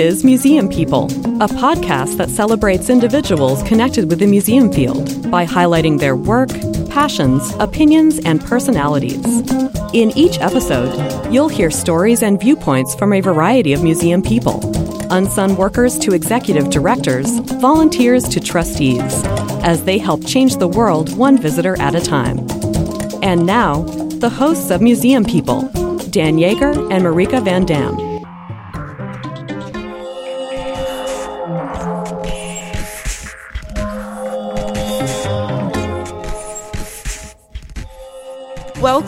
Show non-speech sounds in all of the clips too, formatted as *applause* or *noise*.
Is Museum People, a podcast that celebrates individuals connected with the museum field by highlighting their work, passions, opinions, and personalities. In each episode, you'll hear stories and viewpoints from a variety of museum people unsung workers to executive directors, volunteers to trustees, as they help change the world one visitor at a time. And now, the hosts of Museum People, Dan Yaeger and Marieke Van Damme.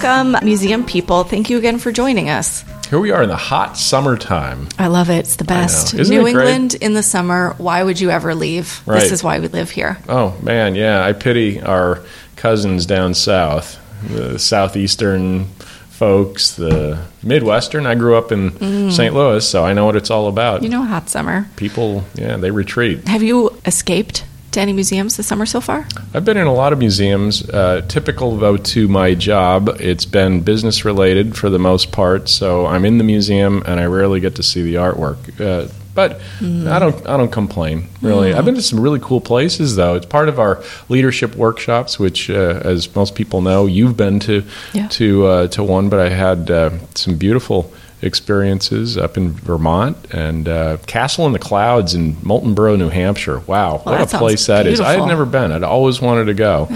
Welcome, museum people. Thank you again for joining us. Here we are in the hot summertime. I love it. It's the best. New? England in the summer. Why would you ever leave? Right. This is why we live here. Oh man, yeah, I pity our cousins down south, the southeastern folks, the midwestern. I grew up in St. Louis, so I know what it's all about. Mm. You know, hot summer. People, yeah, they retreat. Have you escaped to any museums this summer so far? I've been in a lot of museums. Uh, typical, though, to my job, it's been business related for the most part. So I'm in the museum, and I rarely get to see the artwork. Uh, but I don't. I don't complain really. I've been to some really cool places though. It's part of our leadership workshops, which, uh, as most people know, you've been to Yeah. to uh, to one. But I had uh, some beautiful experiences up in Vermont and uh, Castle in the Clouds in Moultonboro, New Hampshire. Wow, what that a place that is! I had never been. I'd always wanted to go.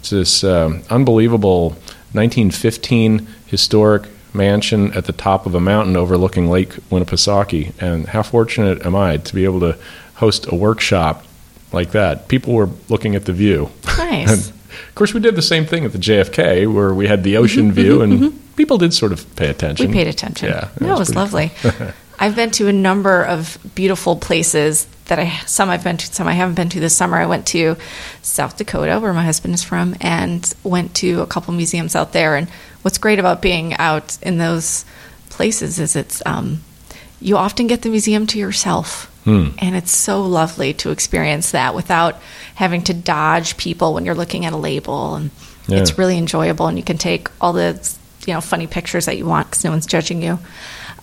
It's this um, unbelievable 1915 historic mansion at the top of a mountain overlooking Lake Winnipesaukee. And how fortunate am I to be able to host a workshop like that? People were looking at the view. Nice. *laughs* And of course, we did the same thing at the JFK, where we had the ocean view, and people did sort of pay attention. We paid attention. Yeah, no, it was pretty lovely. *laughs* I've been to a number of beautiful places that I some I've been to, some I haven't been to this summer. I went to South Dakota, where my husband is from, and went to a couple museums out there. And what's great about being out in those places is it's um, you often get the museum to yourself. And it's so lovely to experience that without having to dodge people when you're looking at a label. And Yeah. it's really enjoyable, and you can take all the you know funny pictures that you want because no one's judging you.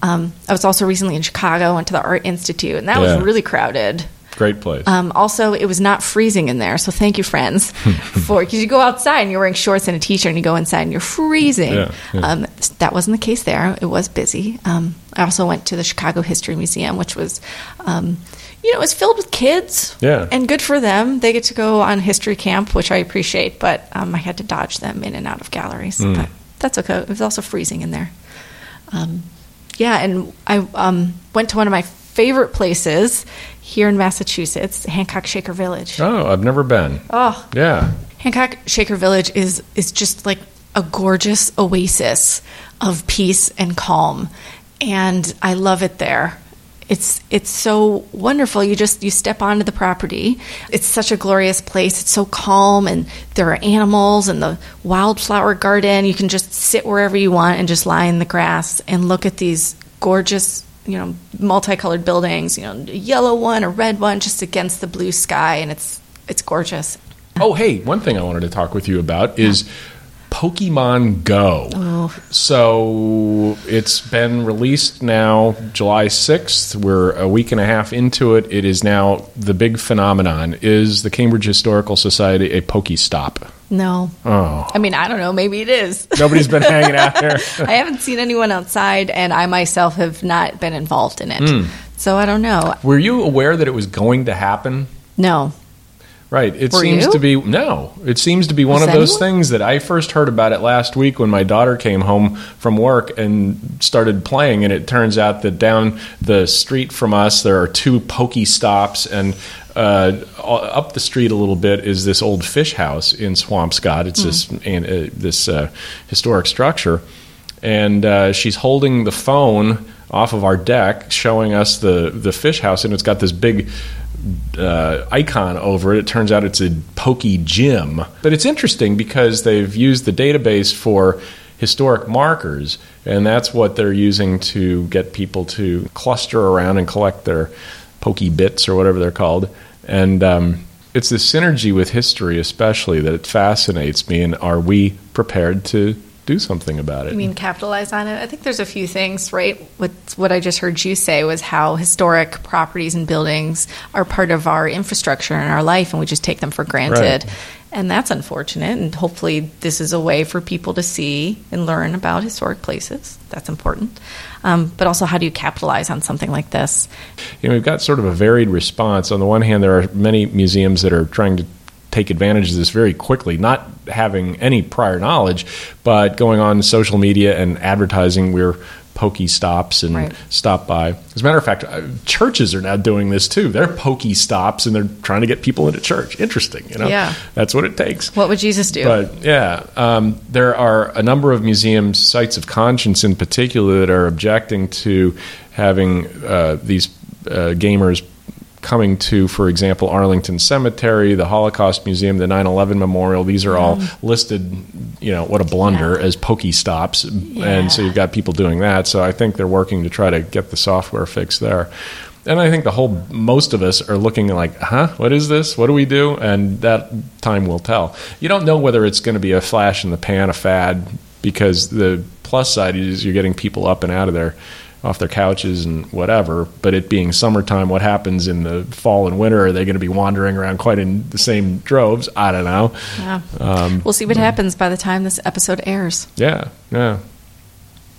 Um, I was also recently in Chicago, went to the Art Institute, and that Yeah. was really crowded. Great place. Um, also, it was not freezing in there, so thank you, friends, *laughs* for because you go outside and you're wearing shorts and a t-shirt, and you go inside and you're freezing. Yeah, yeah. Um, that wasn't the case there. It was busy. Um, I also went to the Chicago History Museum, which was, um, you know, it was filled with kids. Yeah. and good for them. They get to go on history camp, which I appreciate. But um, I had to dodge them in and out of galleries. Hmm. But that's okay. It was also freezing in there. Um, yeah, and I um, went to one of my favorite places here in Massachusetts, Hancock Shaker Village. oh, I've never been. Oh, Yeah. Hancock Shaker Village is is just like a gorgeous oasis of peace and calm, and I love it there. It's it's so wonderful. You just you step onto the property. It's such a glorious place. It's so calm, and there are animals and the wildflower garden. You can just sit wherever you want and just lie in the grass and look at these gorgeous you know multicolored buildings. You know, a yellow one, a red one, just against the blue sky, and it's it's gorgeous. Oh, hey, one thing I wanted to talk with you about is Pokemon Go. Oh. So it's been released now July 6th. We're a week and a half into it. It is now the big phenomenon. Is the Cambridge Historical Society a Pokestop? No. Oh, I mean, I don't know. Maybe it is. *laughs* nobody's been hanging out there. *laughs* I haven't seen anyone outside, and I myself have not been involved in it. Hmm. So I don't know. Were you aware that it was going to happen? No. Right. It Were seems you? to be no. It seems to be one Was of those anyone? things that I first heard about it last week when my daughter came home from work and started playing. And it turns out that down the street from us there are two PokéStops, and uh, up the street a little bit is this old fish house in Swampscott. It's this and, uh, this uh, historic structure, and uh, she's holding the phone off of our deck, showing us the the fish house, and it's got this big uh, icon over it. It turns out it's a pokey gym. But it's interesting because they've used the database for historic markers, and that's what they're using to get people to cluster around and collect their pokey bits or whatever they're called. And um, it's the synergy with history, especially, that it fascinates me. And are we prepared to do something about it. You mean capitalize on it? I think there's a few things, right? What what I just heard you say was how historic properties and buildings are part of our infrastructure and our life, and we just take them for granted. Right. And that's unfortunate. And hopefully, this is a way for people to see and learn about historic places. That's important. Um, but also, how do you capitalize on something like this? You know, we've got sort of a varied response. On the one hand, there are many museums that are trying to take advantage of this very quickly, not having any prior knowledge, but going on social media and advertising. We're PokéStops and Right. stop by. As a matter of fact, uh, churches are now doing this too. They're PokéStops and they're trying to get people into church. Interesting, you know. Yeah. that's what it takes. What would Jesus do? But yeah, um, there are a number of museums, sites of conscience in particular, that are objecting to having uh, these uh, gamers coming to, for example, Arlington Cemetery, the Holocaust Museum, the 9 11 Memorial. These are all mm-hmm. listed, you know, what a blunder, Yeah. as PokéStops. Yeah. And so you've got people doing that. So I think they're working to try to get the software fixed there. And I think the whole most of us are looking like, huh, what is this? What do we do? And that time will tell. You don't know whether it's going to be a flash in the pan, a fad, because the plus side is you're getting people up and out of there off their couches and whatever. But it being summertime, what happens in the fall and winter? Are they going to be wandering around quite in the same droves? I don't know. yeah. Um, we'll see what happens by the time this episode airs. Yeah, yeah.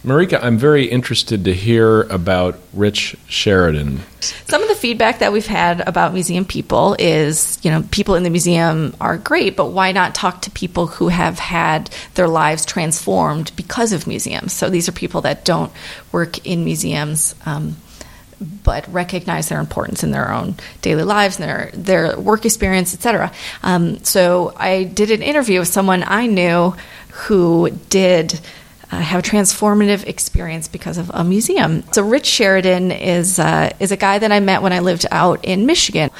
Marieke, I'm very interested to hear about Rich Sheridan. Some of the feedback that we've had about museum people is, you know, people in the museum are great, but why not talk to people who have had their lives transformed because of museums? So these are people that don't work in museums. Um, but recognize their importance in their own daily lives and their their work experience, etc. Um, so I did an interview with someone I knew who did uh, have a transformative experience because of a museum. So Rich Sheridan is uh, is a guy that I met when I lived out in Michigan.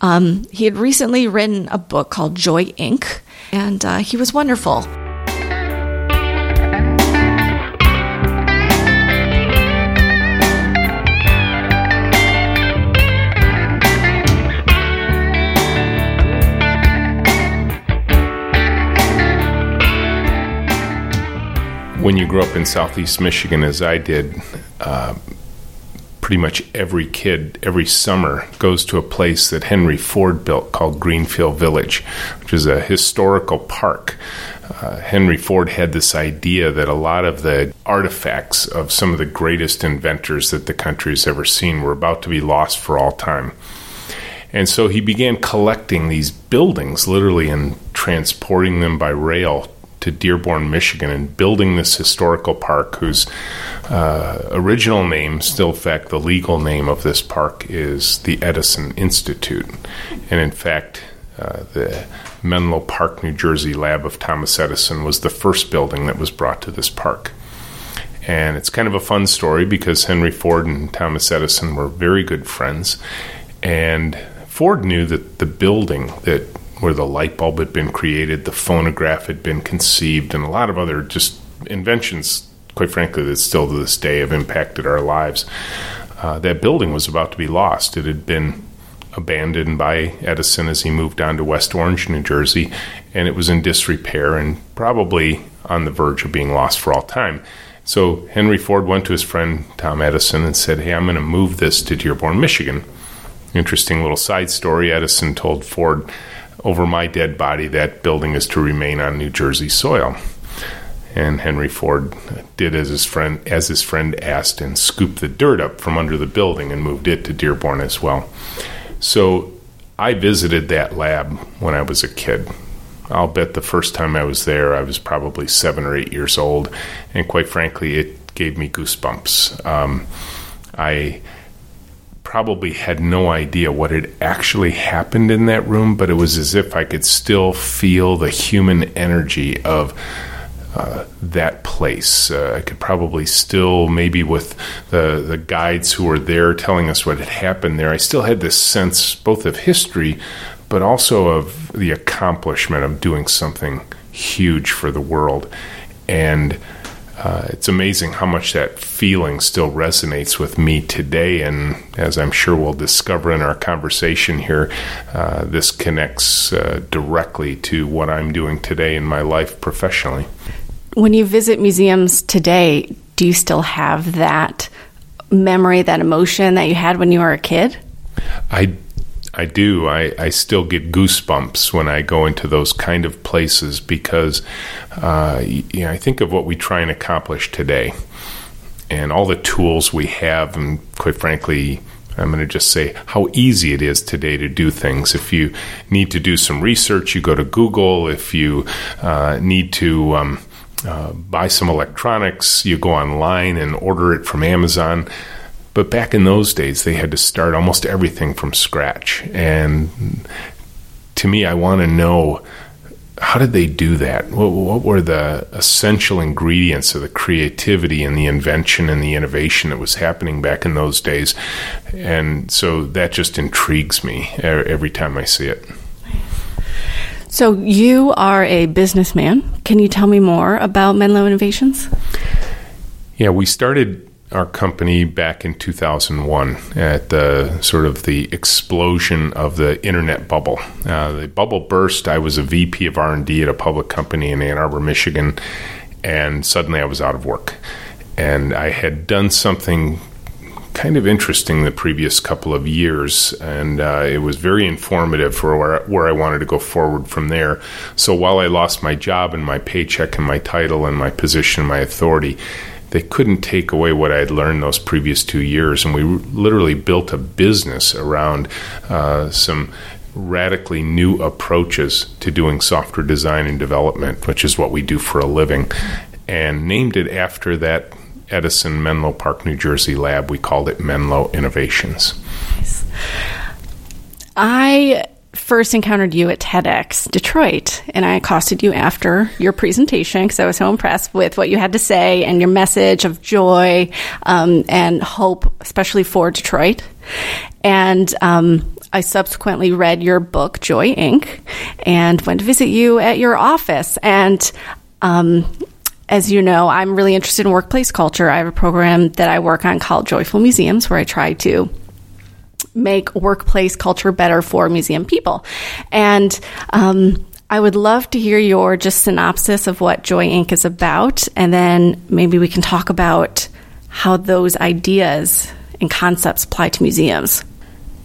Um, he had recently written a book called Joy Inc. and uh, he was wonderful. When you grow up in southeast Michigan, as I did, uh, pretty much every kid every summer goes to a place that Henry Ford built called Greenfield Village, which is a historical park. Uh, Henry Ford had this idea that a lot of the artifacts of some of the greatest inventors that the country has ever seen were about to be lost for all time. And so he began collecting these buildings, literally, and transporting them by rail to Dearborn, Michigan, and building this historical park, whose uh, original name, still in fact, the legal name of this park is the Edison Institute. And in fact, uh, the Menlo Park, New Jersey lab of Thomas Edison was the first building that was brought to this park. And it's kind of a fun story because Henry Ford and Thomas Edison were very good friends. And Ford knew that the building that where the light bulb had been created, the phonograph had been conceived, and a lot of other just inventions, quite frankly, that still to this day have impacted our lives. Uh, that building was about to be lost. It had been abandoned by Edison as he moved on to West Orange, New Jersey, and it was in disrepair and probably on the verge of being lost for all time. So Henry Ford went to his friend Tom Edison and said, Hey, I'm going to move this to Dearborn, Michigan. Interesting little side story Edison told Ford, Over my dead body, that building is to remain on New Jersey soil. And Henry Ford did as his friend as his friend asked and scooped the dirt up from under the building and moved it to Dearborn as well. So I visited that lab when I was a kid. I'll bet the first time I was there, I was probably seven or eight years old, and quite frankly, it gave me goosebumps. Um, I probably had no idea what had actually happened in that room, but it was as if I could still feel the human energy of uh, that place. Uh, I could probably still, maybe with the the guides who were there telling us what had happened there, I still had this sense both of history, but also of the accomplishment of doing something huge for the world. And uh, it's amazing how much that feeling still resonates with me today. And as I'm sure we'll discover in our conversation here, uh, this connects uh, directly to what I'm doing today in my life professionally. when you visit museums today, do you still have that memory, that emotion that you had when you were a kid? I I do. I, I still get goosebumps when I go into those kind of places because uh, you know, I think of what we try and accomplish today and all the tools we have, and quite frankly, I'm going to just say how easy it is today to do things. If you need to do some research, you go to Google. If you uh, need to um, uh, buy some electronics, you go online and order it from Amazon. But back in those days, they had to start almost everything from scratch. And to me, I want to know how did they do that? What, what, were the essential ingredients of the creativity and the invention and the innovation that was happening back in those days? And so that just intrigues me every time I see it. So, you are a businessman. Can you tell me more about Menlo Innovations? Yeah, we started our company back in 2001 at the sort of the explosion of the internet bubble. Uh, the bubble burst. I was a VP of R&D at a public company in Ann Arbor, Michigan, and suddenly I was out of work. And I had done something kind of interesting the previous couple of years, and uh, it was very informative for where, where I wanted to go forward from there. So while I lost my job and my paycheck and my title and my position, and my authority, they couldn't take away what I had learned those previous two years. And we literally built a business around uh, some radically new approaches to doing software design and development, which is what we do for a living, and named it after that Edison Menlo Park, New Jersey lab. We called it Menlo Innovations. Nice. I first encountered you at TEDx Detroit, and I accosted you after your presentation because I was so impressed with what you had to say and your message of joy um, and hope, especially for Detroit. And um, I subsequently read your book, Joy Inc., and went to visit you at your office. And um, as you know, I'm really interested in workplace culture. I have a program that I work on called Joyful Museums, where I try to make workplace culture better for museum people. And um, I would love to hear your just synopsis of what Joy Inc. is about, and then maybe we can talk about how those ideas and concepts apply to museums.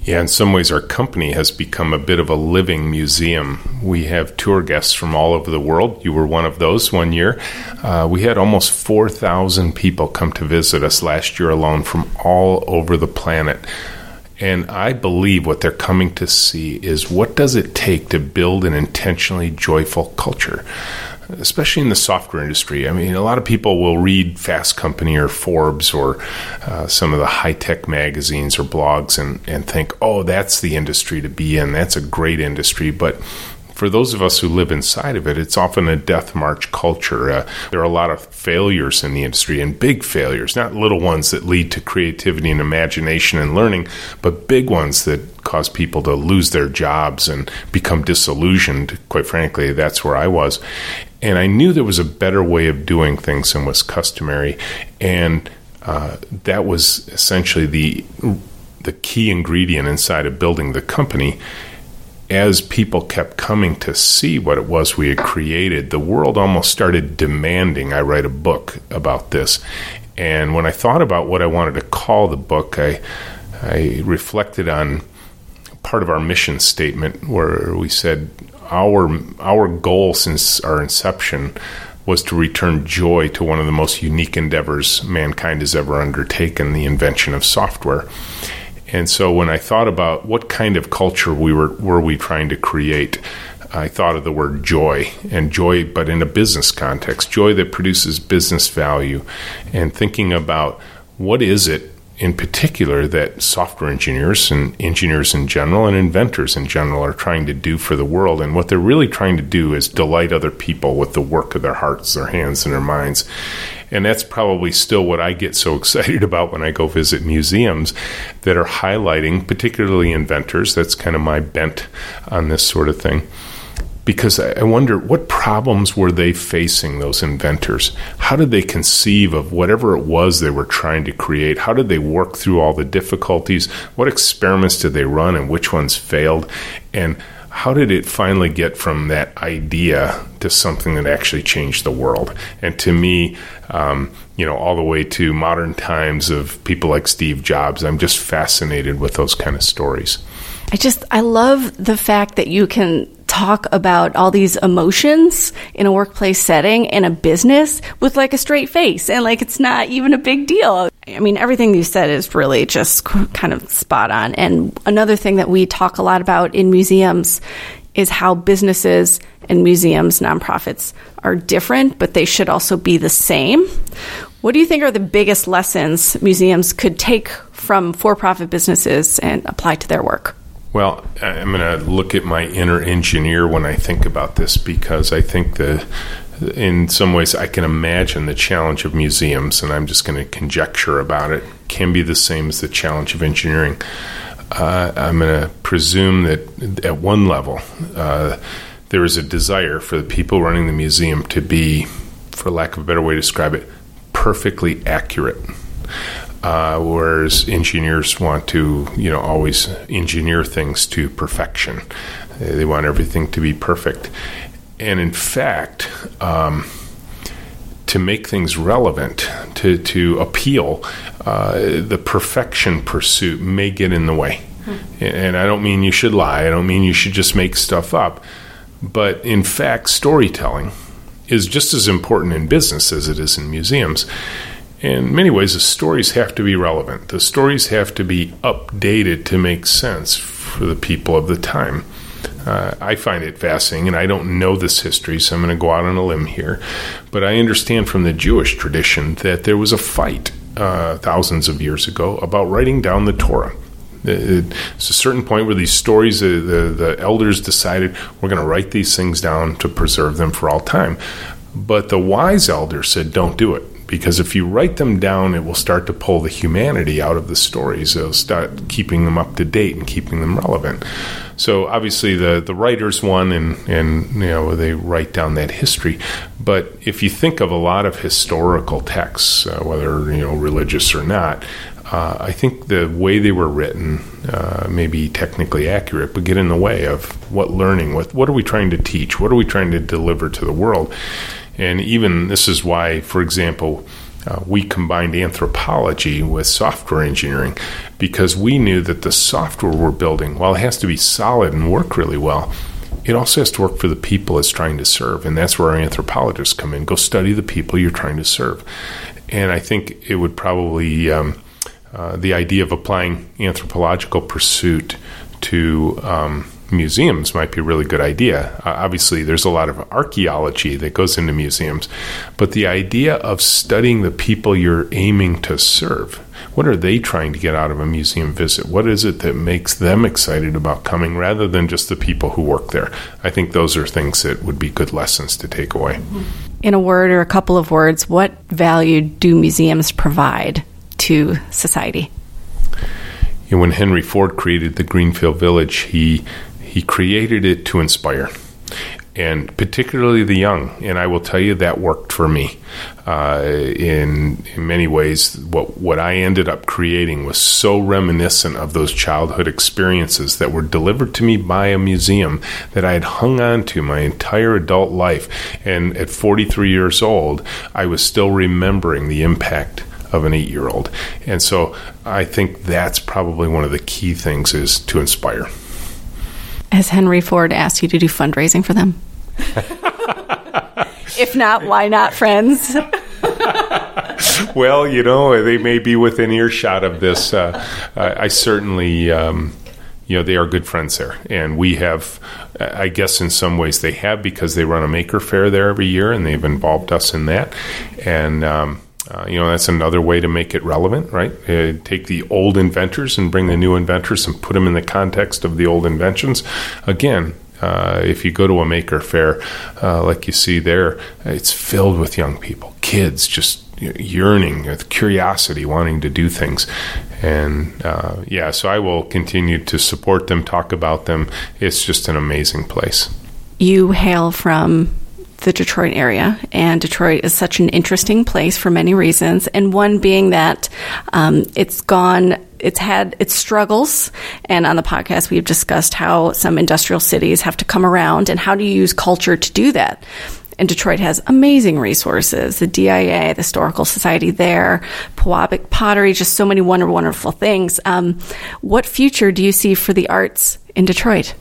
Yeah, in some ways, our company has become a bit of a living museum. We have tour guests from all over the world. You were one of those one year. Uh, we had almost 4,000 people come to visit us last year alone from all over the planet. And I believe what they're coming to see is what does it take to build an intentionally joyful culture, especially in the software industry. I mean, a lot of people will read Fast Company or Forbes or uh, some of the high tech magazines or blogs and, and think, oh, that's the industry to be in. That's a great industry. But for those of us who live inside of it, it's often a death march culture. Uh, there are a lot of failures in the industry and big failures, not little ones that lead to creativity and imagination and learning, but big ones that cause people to lose their jobs and become disillusioned. Quite frankly, that's where I was. And I knew there was a better way of doing things than was customary. And uh, that was essentially the the key ingredient inside of building the company as people kept coming to see what it was we had created, the world almost started demanding I write a book about this. And when I thought about what I wanted to call the book, I, I reflected on part of our mission statement where we said our our goal since our inception was to return joy to one of the most unique endeavors mankind has ever undertaken, the invention of software. And so when I thought about what kind of culture we were were we trying to create, I thought of the word joy and joy, but in a business context, joy that produces business value, and thinking about what is it in particular that software engineers and engineers in general and inventors in general are trying to do for the world. And what they're really trying to do is delight other people with the work of their hearts, their hands, and their minds. And that's probably still what I get so *laughs* excited about when I go visit museums that are highlighting, particularly inventors. That's kind of my bent on this sort of thing because I wonder what problems were they facing, those inventors? How did they conceive of whatever it was they were trying to create? How did they work through all the difficulties? What experiments did they run and which ones failed? And how did it finally get from that idea to something that actually changed the world? And to me, um, you know, all the way to modern times of people like Steve Jobs, I'm just fascinated with those kind of stories. I just, I love the fact that you can talk about all these emotions in a workplace setting in a business with like a straight face and like it's not even a big deal. I mean, everything you said is really just kind of spot on. And another thing that we talk a lot about in museums is how businesses and museums, nonprofits are different, but they should also be the same. What do you think are the biggest lessons museums could take from for profit businesses and apply to their work? Well, I'm going to look at my inner engineer when I think about this because I think the in some ways I can imagine the challenge of museums, and I'm just going to conjecture about it, can be the same as the challenge of engineering. Uh, I'm going to presume that at one level, uh, there is a desire for the people running the museum to be, for lack of a better way to describe it, perfectly accurate. Uh, whereas engineers want to, you know, always engineer things to perfection. They want everything to be perfect. And in fact, um, to make things relevant, to, to appeal, uh, the perfection pursuit may get in the way. Mm-hmm. And I don't mean you should lie, I don't mean you should just make stuff up. But in fact, storytelling is just as important in business as it is in museums in many ways, the stories have to be relevant. The stories have to be updated to make sense for the people of the time. Uh, I find it fascinating, and I don't know this history, so I'm going to go out on a limb here. But I understand from the Jewish tradition that there was a fight uh, thousands of years ago about writing down the Torah. It's a certain point where these stories, uh, the, the elders decided we're going to write these things down to preserve them for all time. But the wise elder said, don't do it because if you write them down, it will start to pull the humanity out of the stories. It'll start keeping them up to date and keeping them relevant. So obviously, the the writers won, and and you know they write down that history. But if you think of a lot of historical texts, uh, whether you know religious or not, uh, I think the way they were written uh, may be technically accurate, but get in the way of what learning, what what are we trying to teach, what are we trying to deliver to the world. And even this is why, for example, uh, we combined anthropology with software engineering because we knew that the software we're building, while it has to be solid and work really well, it also has to work for the people it's trying to serve. And that's where our anthropologists come in. Go study the people you're trying to serve. And I think it would probably, um, uh, the idea of applying anthropological pursuit to um, museums might be a really good idea. Uh, obviously, there's a lot of archaeology that goes into museums, but the idea of studying the people you're aiming to serve. What are they trying to get out of a museum visit? What is it that makes them excited about coming rather than just the people who work there? I think those are things that would be good lessons to take away. In a word or a couple of words, what value do museums provide to society? You know, when Henry Ford created the Greenfield Village, he he created it to inspire, and particularly the young. And I will tell you that worked for me. Uh, in in many ways, what what I ended up creating was so reminiscent of those childhood experiences that were delivered to me by a museum that I had hung on to my entire adult life. And at 43 years old, I was still remembering the impact of an eight year old. And so I think that's probably one of the key things is to inspire. Has Henry Ford asked you to do fundraising for them? *laughs* if not, why not, friends? *laughs* well, you know, they may be within earshot of this. Uh, I, certainly, um, you know, they are good friends there. And we have, I guess in some ways they have because they run a Maker Faire there every year and they've involved us in that. And, um, uh, you know, that's another way to make it relevant, right? Uh, take the old inventors and bring the new inventors and put them in the context of the old inventions. Again, uh, if you go to a Maker Faire, uh, like you see there, it's filled with young people, kids just yearning with curiosity, wanting to do things. And uh, yeah, so I will continue to support them, talk about them. It's just an amazing place. You hail from the Detroit area, and Detroit is such an interesting place for many reasons, and one being that um, it's gone. It's had its struggles, and on the podcast we've discussed how some industrial cities have to come around, and how do you use culture to do that. And Detroit has amazing resources. The DIA, the Historical Society there, Pewabic Pottery, just so many wonderful, wonderful things. Um, what future do you see for the arts in Detroit?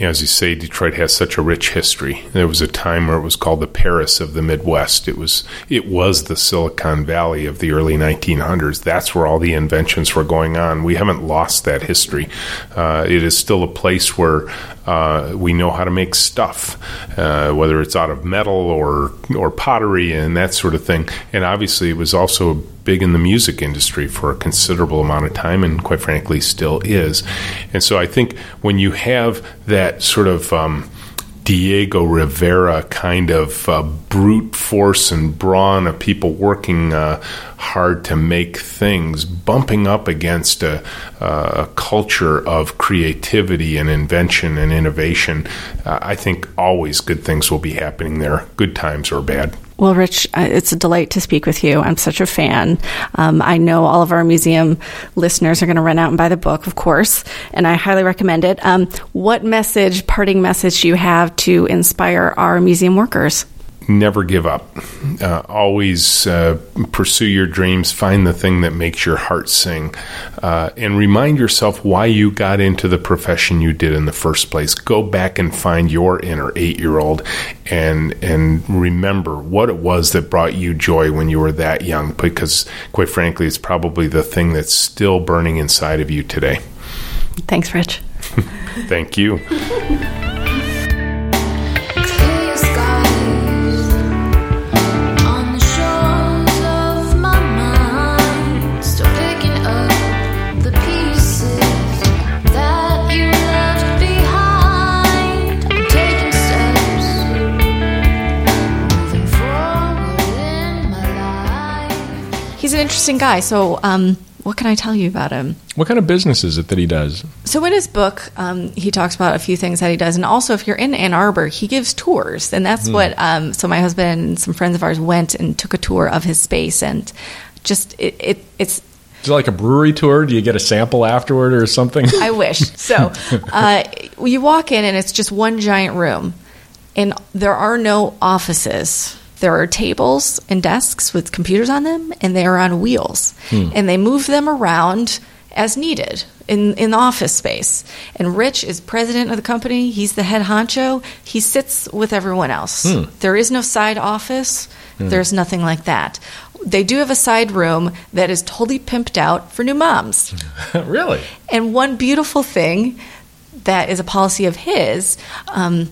As you say, Detroit has such a rich history. There was a time where it was called the Paris of the Midwest. It was it was the Silicon Valley of the early 1900s. That's where all the inventions were going on. We haven't lost that history. Uh, it is still a place where uh, we know how to make stuff, uh, whether it's out of metal or or pottery and that sort of thing. And obviously, it was also big in the music industry for a considerable amount of time, and quite frankly, still is. And so, I think when you have that sort of um, Diego Rivera kind of uh, brute force and brawn of people working uh, hard to make things, bumping up against a, a culture of creativity and invention and innovation. Uh, I think always good things will be happening there, good times or bad. Well, Rich, it's a delight to speak with you. I'm such a fan. Um, I know all of our museum listeners are going to run out and buy the book, of course, and I highly recommend it. Um, what message, parting message, do you have to inspire our museum workers? Never give up. Uh, always uh, pursue your dreams. Find the thing that makes your heart sing, uh, and remind yourself why you got into the profession you did in the first place. Go back and find your inner eight-year-old, and and remember what it was that brought you joy when you were that young. Because, quite frankly, it's probably the thing that's still burning inside of you today. Thanks, Rich. *laughs* Thank you. *laughs* interesting guy. So, um, what can I tell you about him? What kind of business is it that he does? So, in his book, um, he talks about a few things that he does, and also if you're in Ann Arbor, he gives tours, and that's mm. what. Um, so, my husband and some friends of ours went and took a tour of his space, and just it, it it's is it like a brewery tour? Do you get a sample afterward or something? *laughs* I wish. So *laughs* uh, you walk in and it's just one giant room, and there are no offices. There are tables and desks with computers on them, and they are on wheels. Hmm. And they move them around as needed in, in the office space. And Rich is president of the company, he's the head honcho. He sits with everyone else. Hmm. There is no side office, hmm. there's nothing like that. They do have a side room that is totally pimped out for new moms. *laughs* really? And one beautiful thing that is a policy of his. Um,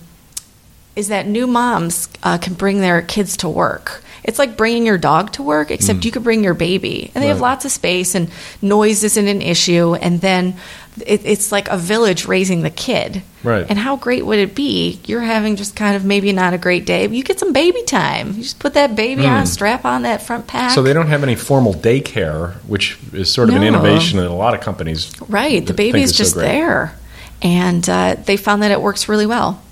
is that new moms uh, can bring their kids to work. It's like bringing your dog to work, except mm. you could bring your baby, and they right. have lots of space, and noise isn't an issue. And then it, it's like a village raising the kid. Right. And how great would it be? You're having just kind of maybe not a great day, but you get some baby time. You just put that baby mm. on, strap on that front pack. So they don't have any formal daycare, which is sort of no. an innovation that a lot of companies. Right. The baby is just so there, and uh, they found that it works really well.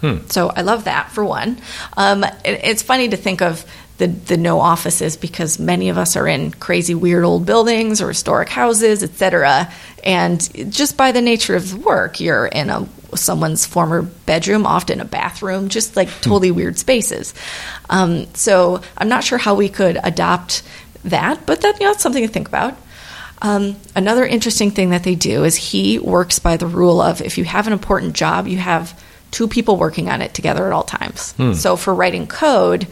Hmm. So I love that for one. Um, it, it's funny to think of the, the no offices because many of us are in crazy weird old buildings or historic houses, etc. And just by the nature of the work, you're in a someone's former bedroom, often a bathroom, just like hmm. totally weird spaces. Um, so I'm not sure how we could adopt that, but that, you know, that's something to think about. Um, another interesting thing that they do is he works by the rule of if you have an important job, you have two people working on it together at all times. Hmm. So for writing code,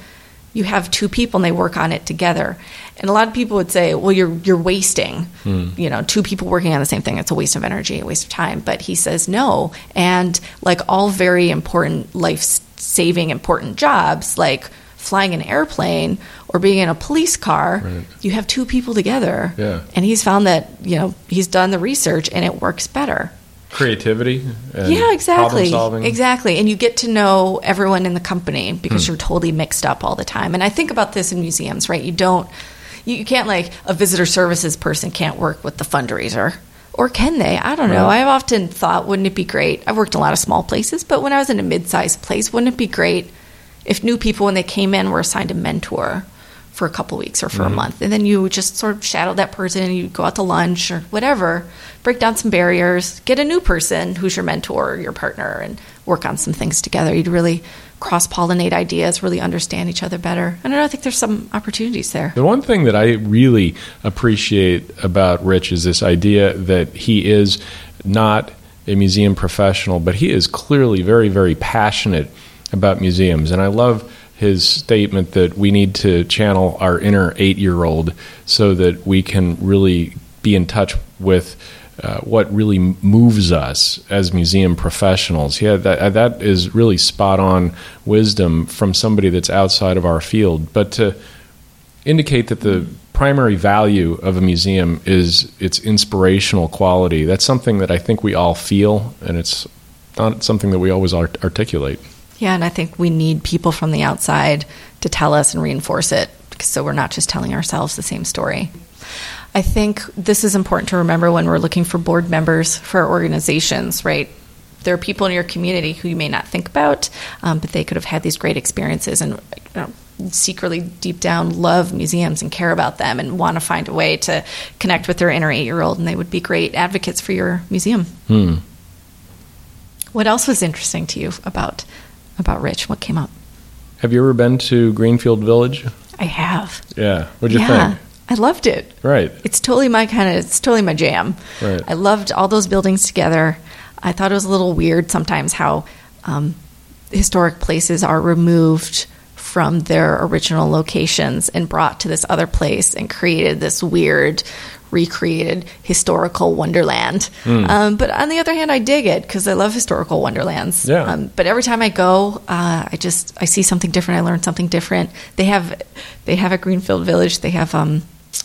you have two people and they work on it together. And a lot of people would say, well, you're you're wasting, hmm. you know, two people working on the same thing. It's a waste of energy, a waste of time. But he says no. And like all very important life saving important jobs, like flying an airplane or being in a police car, right. you have two people together. Yeah. And he's found that, you know, he's done the research and it works better creativity yeah exactly. exactly. And you get to know everyone in the company because hmm. you're totally mixed up all the time. And i think about this in museums right? You don't you, you, can't like a visitor services person can't work with the fundraiser. Or can they? I don't know. Right. i've often thought wouldn't it be great? I've worked in a lot of small places but when i was in a mid-sized place wouldn't it be great if new people when they came in were assigned a mentor for a couple weeks or for Mm-hmm. a month, and then you just sort of shadow that person, and you go out to lunch or whatever, break down some barriers, get a new person who's your mentor or your partner, and work on some things together. You'd really cross pollinate ideas, really understand each other better. And I don't know I think there's some opportunities there. The one thing that I really appreciate about Rich is this idea that he is not a museum professional, but he is clearly very, very passionate about museums. And I love his statement that we need to channel our inner eight year old so that we can really be in touch with. Uh, what really moves us as museum professionals? Yeah, that that is really spot on wisdom from somebody that's outside of our field. But to indicate that the primary value of a museum is its inspirational quality. That's something that I think we all feel, and it's not something that we always art- articulate. Yeah, and I think we need people from the outside to tell us and reinforce it so we're not just telling ourselves the same story. I think this is important to remember when we're looking for board members for our organizations, right? There are people in your community who you may not think about, um, but they could have had these great experiences and you know, secretly, deep down, love museums and care about them and want to find a way to connect with their inner eight year old, and they would be great advocates for your museum. Hmm. What else was interesting to you about about Rich? What came up? Have you ever been to Greenfield Village? I have. Yeah. What'd you yeah, think? I loved it. Right. It's totally my kind of. It's totally my jam. Right. I loved all those buildings together. I thought it was a little weird sometimes how um, historic places are removed from their original locations and brought to this other place and created this weird recreated historical wonderland Hmm. um, but on the other hand i dig it because i love historical wonderlands Yeah. um, but every time i go uh, i just i see something different i learn something different they have they have a greenfield village they have um,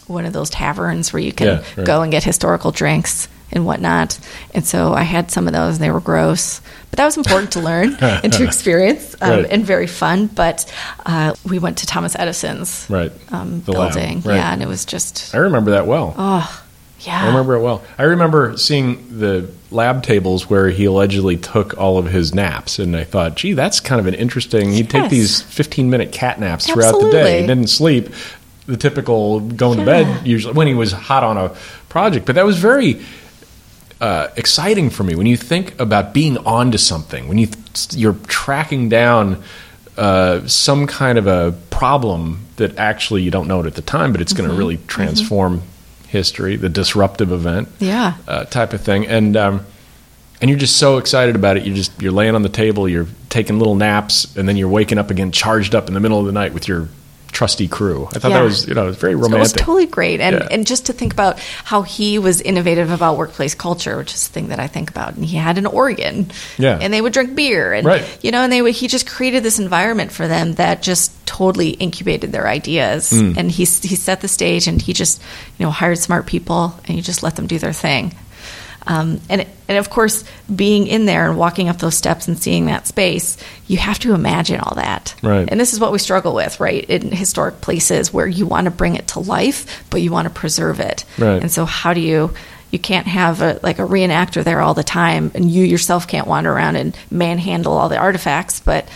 one of those taverns where you can Yeah, right. go and get historical drinks and whatnot. And so I had some of those, and they were gross, but that was important to learn *laughs* and to experience, um, Right. and very fun. But uh, we went to Thomas Edison's Right. um, building, right. yeah, and it was just I remember that well. oh yeah, I remember it well. I remember seeing the lab tables where he allegedly took all of his naps, and I thought, gee, that's kind of an interesting. He'd take these 15 minute cat naps throughout the day. Absolutely. He didn't sleep. The typical going to bed usually when he was hot on a project, but that was very uh, exciting for me when you think about being onto something when you you're tracking down uh, some kind of a problem that actually you don't know it at the time, but it's going to really transform history, the disruptive event, Yeah. uh, type of thing, and um, and you're just so excited about it. You're just you're laying on the table, you're taking little naps, and then you're waking up again, charged up in the middle of the night with your trusty crew. I thought Yeah. that was you know it was very So it was romantic. totally great, and Yeah. and just to think about how he was innovative about workplace culture, which is the thing that I think about. And he had an organ, Yeah. and they would drink beer, and Right. you know, and they would, he just created this environment for them that just totally incubated their ideas, Hmm. and he he set the stage, and he just you know hired smart people, and he just let them do their thing. Um, and and of course, being in there and walking up those steps and seeing that space, you have to imagine all that. Right. And this is what we struggle with, right? In historic places where you want to bring it to life, but you want to preserve it. Right. And so, how do you? You can't have a, like a reenactor there all the time, and you yourself can't wander around and manhandle all the artifacts. But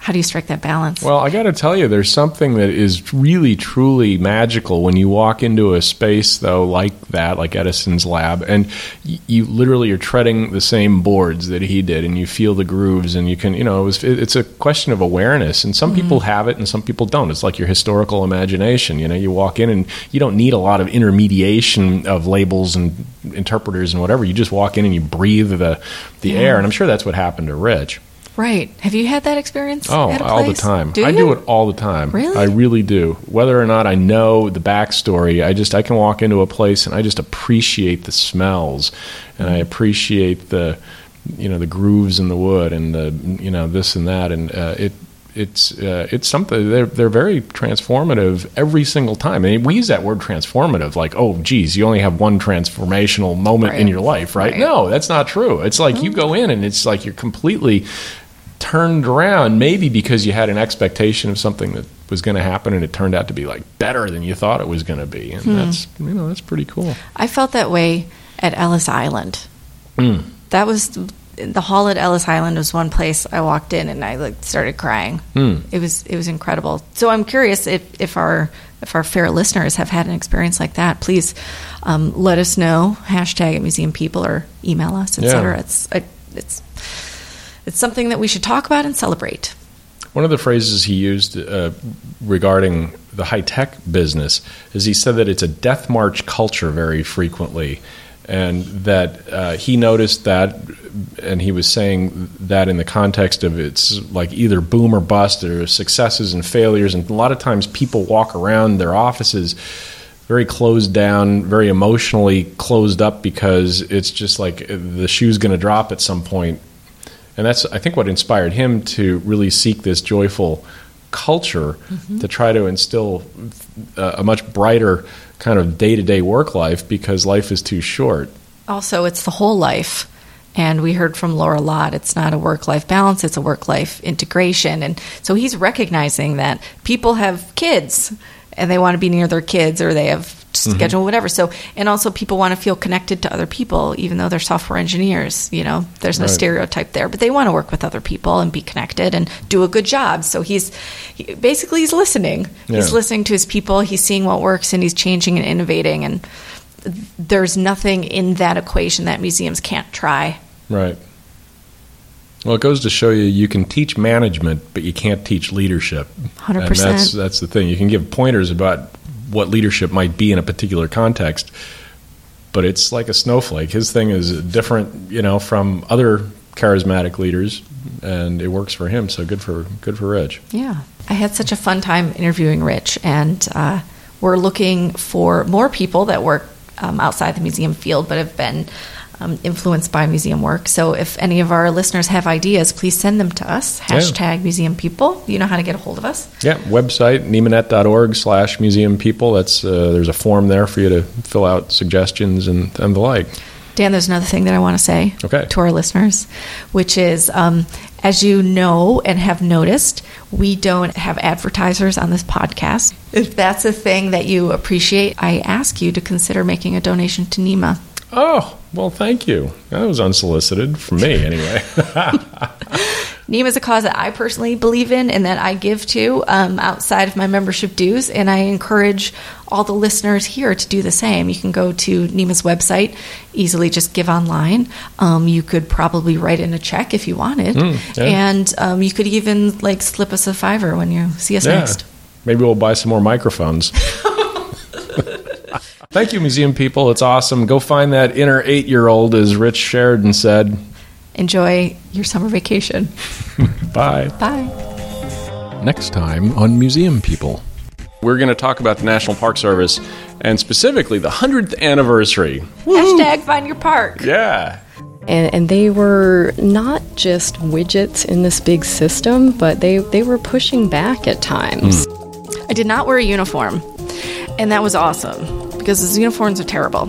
how do you strike that balance? Well, I got to tell you, there's something that is really, truly magical when you walk into a space, though, like that, like Edison's lab, and y- you literally are treading the same boards that he did, and you feel the grooves, and you can, you know, it was, it, it's a question of awareness, and some people mm-hmm. have it, and some people don't. It's like your historical imagination. You know, you walk in, and you don't need a lot of intermediation of labels and interpreters and whatever. You just walk in and you breathe the the air, and I'm sure that's what happened to Rich. Right? Have you had that experience? Oh, all the time. Do I do it all the time. Really? I really do. Whether or not I know the backstory, I just I can walk into a place and I just appreciate the smells, and I appreciate the, you know, the grooves in the wood and the you know this and that, and uh, it. It's uh, it's something they're they're very transformative every single time. I mean, we use that word transformative like oh geez you only have one transformational moment in your life right? Right. No, that's not true. It's like you go in and it's like you're completely turned around maybe because you had an expectation of something that was going to happen and it turned out to be like better than you thought it was going to be and that's you know that's pretty cool I felt that way at Ellis Island. Mm. That was the hall at Ellis Island was one place I walked in and I like started crying. It was it was incredible. So I'm curious if, if our if our fair listeners have had an experience like that, please um, let us know. Hashtag at Museum People or email us, etc. Yeah. It's it's it's something that we should talk about and celebrate. One of the phrases he used uh, regarding the high tech business is he said that it's a death march culture very frequently, and that uh, he noticed that, and he was saying that in the context of it's like either boom or bust, are successes and failures, and a lot of times people walk around their offices very closed down, very emotionally closed up because it's just like the shoe's going to drop at some point. and that's I think what inspired him to really seek this joyful culture to try to instill uh, a much brighter kind of day-to-day work life because life is too short. Also, it's the whole life. And we heard from Laura a lot. It's not a work life balance, it's a work life integration. And so he's recognizing that people have kids and they want to be near their kids or they have Mm-hmm. schedule whatever so and also people want to feel connected to other people even though they're software engineers you know there's no Right. stereotype there but they want to work with other people and be connected and do a good job so he's he, basically he's listening he's listening to his people he's seeing what works and he's changing and innovating and there's nothing in that equation that museums can't try Right. Well, it goes to show you you can teach management, but you can't teach leadership. 100%. And that's that's the thing. You can give pointers about what leadership might be in a particular context, but it's like a snowflake. His thing is different, you know, from other charismatic leaders, and it works for him. So good for good for Rich. Yeah. I had such a fun time interviewing Rich, and uh, we're looking for more people that work um, outside the museum field but have been um, influenced by museum work. So if any of our listeners have ideas, please send them to us. Yeah. Hashtag museum people. You know how to get a hold of us. Yeah, website nemanet.org slash museum people. That's uh, there's a form there for you to fill out suggestions and, and the like. Dan, there's another thing that I want to say Okay. to our listeners, which is um, as you know and have noticed, we don't have advertisers on this podcast. If that's a thing that you appreciate, I ask you to consider making a donation to NEMA. Oh, well, thank you. That was unsolicited from me, anyway. *laughs* NEMA is a cause that I personally believe in and that I give to um, outside of my membership dues, and I encourage all the listeners here to do the same. You can go to NEMA's website, easily just give online. Um, you could probably write in a check if you wanted, yeah. and um, you could even like slip us a fiver when you see us yeah. next. Maybe we'll buy some more microphones. *laughs* Thank you, museum people. It's awesome. Go find that inner eight year old, as Rich Sheridan said. Enjoy your summer vacation. *laughs* Bye. Bye. Next time on Museum People. We're going to talk about the National Park Service and specifically the 100th anniversary. Hashtag find your park. Yeah. and, and they were not just widgets in this big system, but they, they were pushing back at times. Hmm. I did not wear a uniform, and that was awesome because those uniforms are terrible.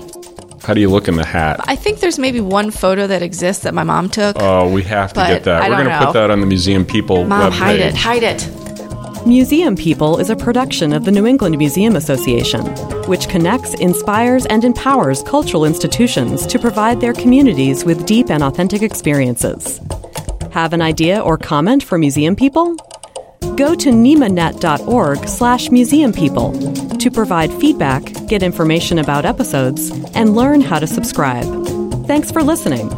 How do you look in the hat? I think there's maybe one photo that exists that my mom took. Oh, we have to get that. I We're don't going to put that on the Museum People mom, webpage. hide it, hide it. Museum People is a production of the New England Museum Association, which connects, inspires, and empowers cultural institutions to provide their communities with deep and authentic experiences. Have an idea or comment for Museum People? Go to nemanet.org slash museum people to provide feedback, get information about episodes, and learn how to subscribe. Thanks for listening.